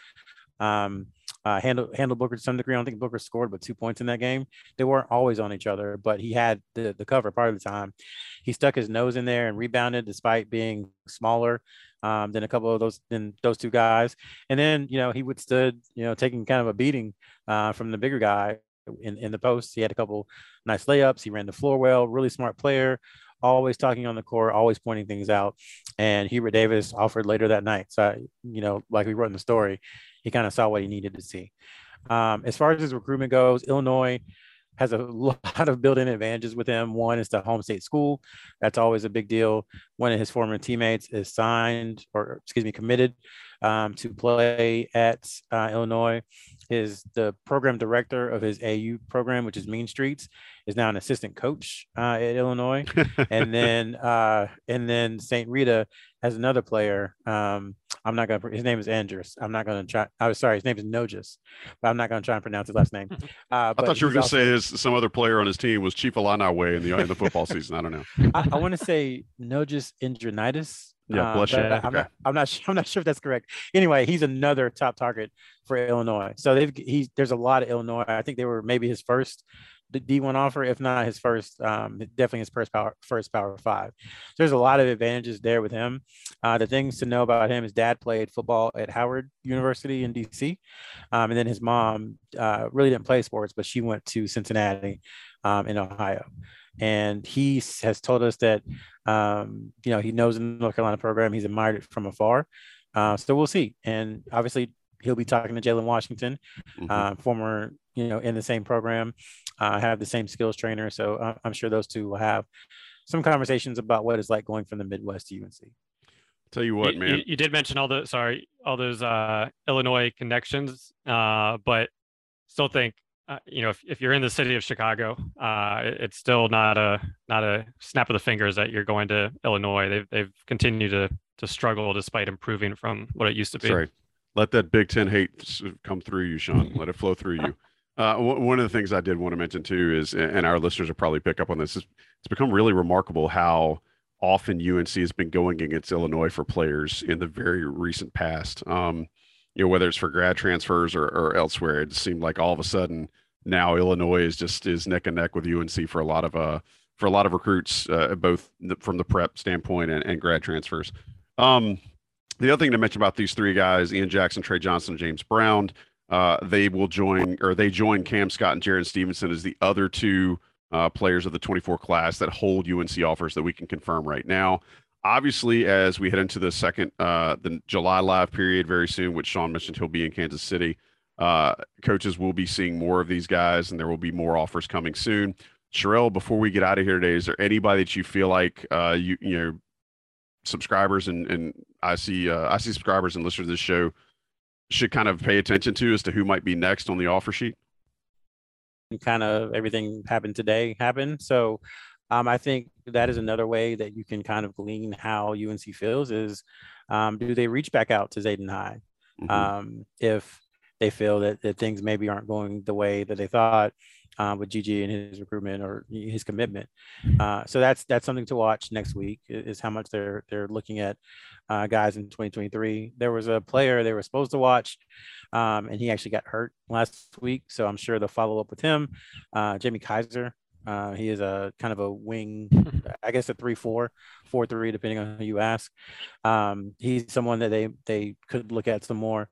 um, uh, handle handle Booker to some degree. I don't think Booker scored but two points in that game. They weren't always on each other, but he had the the cover part of the time. He stuck his nose in there and rebounded despite being smaller um, than a couple of those than those two guys. And then you know he withstood you know taking kind of a beating uh, from the bigger guy in in the post. He had a couple nice layups. He ran the floor well. Really smart player. Always talking on the court, always pointing things out. And Hubert Davis offered later that night. So, you know, like we wrote in the story, he kind of saw what he needed to see. Um, as far as his recruitment goes, Illinois has a lot of built-in advantages with him. One is the home state school. That's always a big deal. One of his former teammates is signed or excuse me, committed um, to play at uh, Illinois. His the program director of his AU program, which is Mean Streets, is now an assistant coach uh, at Illinois. and then uh, and then St. Rita has another player. Um, I'm not gonna. His name is Andrews. I'm not gonna try. I was sorry. His name is Nogus, but I'm not gonna try and pronounce his last name. Uh, I thought you were gonna also, say his some other player on his team was Chief Illiniwek in the in the football season. I don't know. I, I want to say Nogus Indronitis. Yeah, bless uh. I'm, not, I'm not. I'm not sure if that's correct. Anyway, he's another top target for Illinois. So they've he's there's a lot of Illinois. I think they were maybe his first D1 offer, if not his first, um, definitely his first power, first power five. So there's a lot of advantages there with him. Uh, the things to know about him: his dad played football at Howard University in DC, um, and then his mom uh, really didn't play sports, but she went to Cincinnati um, in Ohio and he has told us that um, you know he knows the North Carolina program. He's admired it from afar. Uh, so we'll see. And obviously, he'll be talking to Jalen Washington, mm-hmm. uh, former you know in the same program, uh, have the same skills trainer. So uh, I'm sure those two will have some conversations about what it's like going from the Midwest to UNC. Tell you what, you, man. You, you, did mention all the sorry all those uh, Illinois connections, uh, but still think uh, you know, if, if you're in the city of Chicago, uh, it's still not a not a snap of the fingers that you're going to Illinois. They've they've continued to to struggle despite improving from what it used to be. Sorry, let that Big Ten hate come through you, Sean. let it flow through you. Uh, w- one of the things I did want to mention too is, and our listeners will probably pick up on this, is it's become really remarkable how often UNC has been going against Illinois for players in the very recent past. Um, you know, whether it's for grad transfers or, or elsewhere, it seemed like all of a sudden now Illinois is just is neck and neck with UNC for a lot of uh for a lot of recruits, uh, both from the prep standpoint and, and grad transfers. Um, the other thing to mention about these three guys, Ian Jackson, Trey Johnson, James Brown, uh, they will join or they join Cam Scott and Jared Stevenson as the other two uh, players of the 24 class that hold UNC offers that we can confirm right now. Obviously, as we head into the second, uh, the July live period very soon, which Sean mentioned he'll be in Kansas City. Uh, coaches will be seeing more of these guys, and there will be more offers coming soon. Sherrell, before we get out of here today, is there anybody that you feel like uh, you you know subscribers and and I see uh, I see subscribers and listeners to this show should kind of pay attention to as to who might be next on the offer sheet? Kind of everything happened today happened. So um, I think that is another way that you can kind of glean how UNC feels is um, do they reach back out to Zayden High? Mm-hmm. Um, if they feel that, that things maybe aren't going the way that they thought uh, with GG and his recruitment or his commitment. Uh, so that's that's something to watch next week is how much they're they're looking at uh, guys in 2023. There was a player they were supposed to watch, um, and he actually got hurt last week. So I'm sure they'll follow up with him. Uh, Jamie Kaiser uh, he is a kind of a wing, I guess a three four, four three, depending on who you ask. Um, he's someone that they they could look at some more,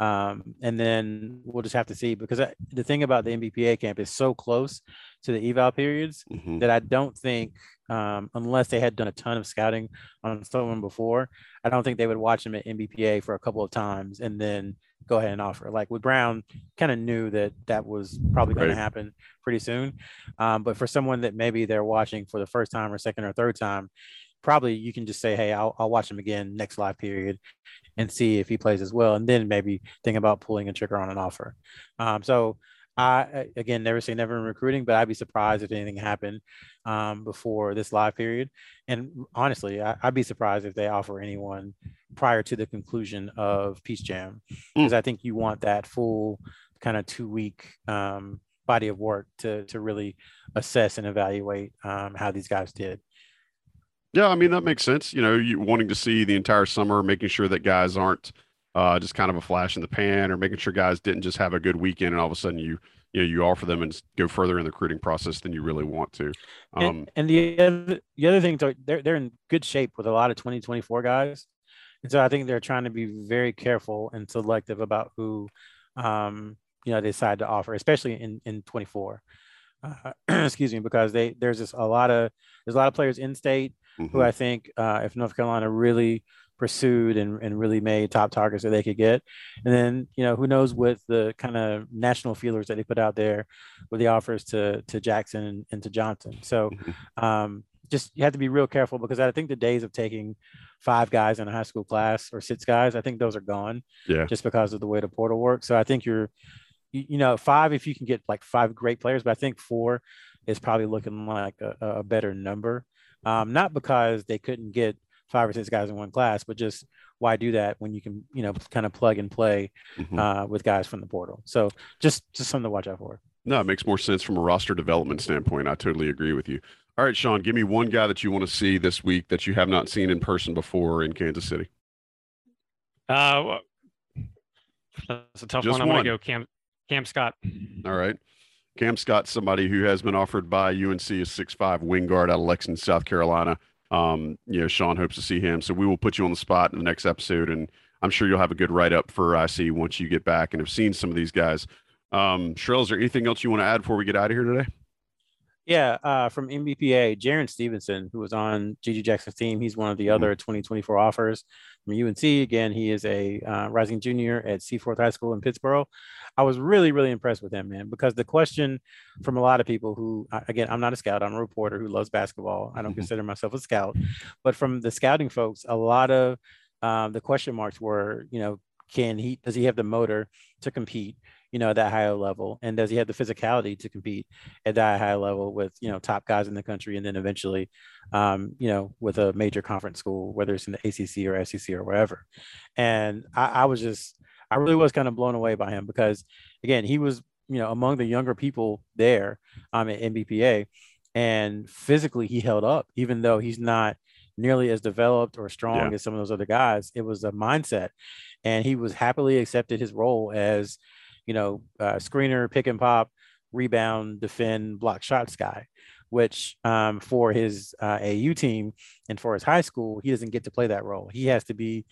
um, and then we'll just have to see because I, the thing about the NBPA camp is so close to the eval periods mm-hmm. that I don't think, um, unless they had done a ton of scouting on someone before, I don't think they would watch him at NBPA for a couple of times and then go ahead and offer. Like with Brown, kind of knew that that was probably going right. to happen pretty soon. Um, but for someone that maybe they're watching for the first time or second or third time, probably you can just say, hey, I'll, I'll watch him again next live period and see if he plays as well. And then maybe think about pulling a trigger on an offer. Um, so I again never say never in recruiting, but I'd be surprised if anything happened um, before this live period. And honestly, I, would be surprised if they offer anyone prior to the conclusion of Peach Jam, because mm. I think you want that full kind of two week um, body of work to to really assess and evaluate um, how these guys did. Yeah, I mean that makes sense. You know, you wanting to see the entire summer, making sure that guys aren't uh, just kind of a flash in the pan, or making sure guys didn't just have a good weekend and all of a sudden you you know you offer them and go further in the recruiting process than you really want to. Um, and, and, the other, the other thing, they're they're in good shape with a lot of 2024 guys, and so I think they're trying to be very careful and selective about who, um, you know, they decide to offer, especially in in 24. Uh, excuse me, because they there's just a lot of there's a lot of players in state mm-hmm. who I think uh, if North Carolina really pursued and, and really made top targets that they could get. And then, you know, who knows what the kind of national feelers that they put out there with the offers to to Jackson and, and to Johnson. So mm-hmm. um, just you have to be real careful because I think the days of taking five guys in a high school class or six guys, I think those are gone. Yeah. Just because of the way the portal works. So I think you're you, know, five if you can get like five great players, but I think four is probably looking like a, a better number. Um, not because they couldn't get five or six guys in one class, but just why do that when you can, you know, kind of plug and play mm-hmm. uh, with guys from the portal. So just just something to watch out for. No, it makes more sense from a roster development standpoint. I totally agree with you. All right, Sean, give me one guy that you want to see this week that you have not seen in person before in Kansas City. Uh, that's a tough Just one. I'm going to go Cam Cam Scott. All right. Cam Scott, somebody who has been offered by UNC a six-five wing guard out of Lexington, South Carolina. Um, you know, Sean hopes to see him. So we will put you on the spot in the next episode, and I'm sure you'll have a good write up for IC once you get back and have seen some of these guys. Um, Sherrell, is there anything else you want to add before we get out of here today? Yeah, uh, from NBPA, Jarin Stevenson, who was on GG Jackson's team, he's one of the mm-hmm. other 2024 offers from UNC. Again, he is a uh, rising junior at Seaforth High School in Pittsboro. I was really, really impressed with him, man, because the question from a lot of people who, again, I'm not a scout, I'm a reporter who loves basketball. I don't mm-hmm. consider myself a scout, but from the scouting folks, a lot of um, the question marks were, you know, can he, does he have the motor to compete? You know, at that higher level? And does he have the physicality to compete at that high level with, you know, top guys in the country and then eventually, um, you know, with a major conference school, whether it's in the ACC or SEC or wherever? And I, I was just, I really was kind of blown away by him because, again, he was, you know, among the younger people there um, at NBPA. And physically, he held up, even though he's not nearly as developed or strong yeah. as some of those other guys. It was a mindset. And he was happily accepted his role as, you know, uh, screener, pick and pop, rebound, defend, block shots guy, which um, for his uh, AU team and for his high school, he doesn't get to play that role. He has to be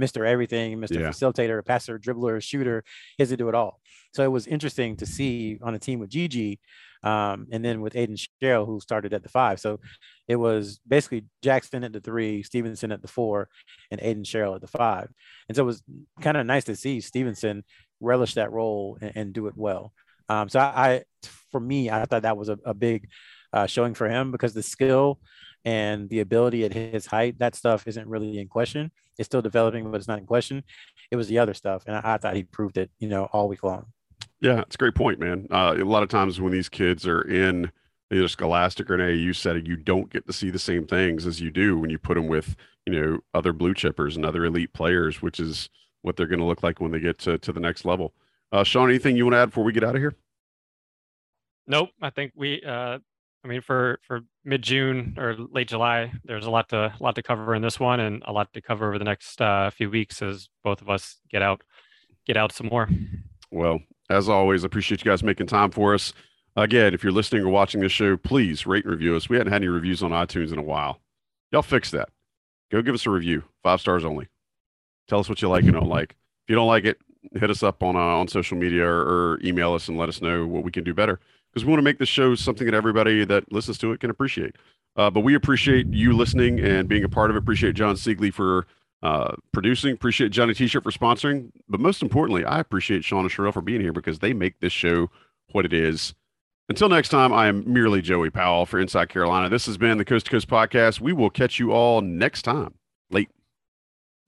Mr. Everything, Mr. Yeah. Facilitator, passer, dribbler, shooter. He has to do it all. So it was interesting to see on a team with GG um, and then with Aiden Sherrill, who started at the five. So it was basically Jackson at the three, Stevenson at the four, and Aiden Sherrill at the five. And so it was kind of nice to see Stevenson relish that role and, and do it well. Um, so I, I, for me, I thought that was a, a big uh, showing for him because the skill and the ability at his height, that stuff isn't really in question. It's still developing, but it's not in question. It was the other stuff, and I, I thought he proved it, you know, all week long. Yeah, it's a great point, man. Uh, a lot of times when these kids are in either Scholastic or an AAU setting, you don't get to see the same things as you do when you put them with, you know, other blue chippers and other elite players, which is what they're going to look like when they get to, to the next level. Uh, Sean, anything you want to add before we get out of here? Nope. I think we, uh, I mean, for, for mid June or late July, there's a lot to, a lot to cover in this one and a lot to cover over the next uh, few weeks as both of us get out, get out some more. Well, as always, appreciate you guys making time for us. Again, if you're listening or watching this show, please rate and review us. We hadn't had any reviews on iTunes in a while. Y'all fix that. Go give us a review, five stars only. Tell us what you like and don't like. If you don't like it, hit us up on uh, on social media or, or, email us and let us know what we can do better because we want to make this show something that everybody that listens to it can appreciate. Uh, but we appreciate you listening and being a part of it. Appreciate John Siegley for uh, producing. Appreciate Johnny T-shirt for sponsoring. But most importantly, I appreciate Sean and Sherrell for being here because they make this show what it is. Until next time, I am merely Joey Powell for Inside Carolina. This has been the Coast to Coast podcast. We will catch you all next time. Late.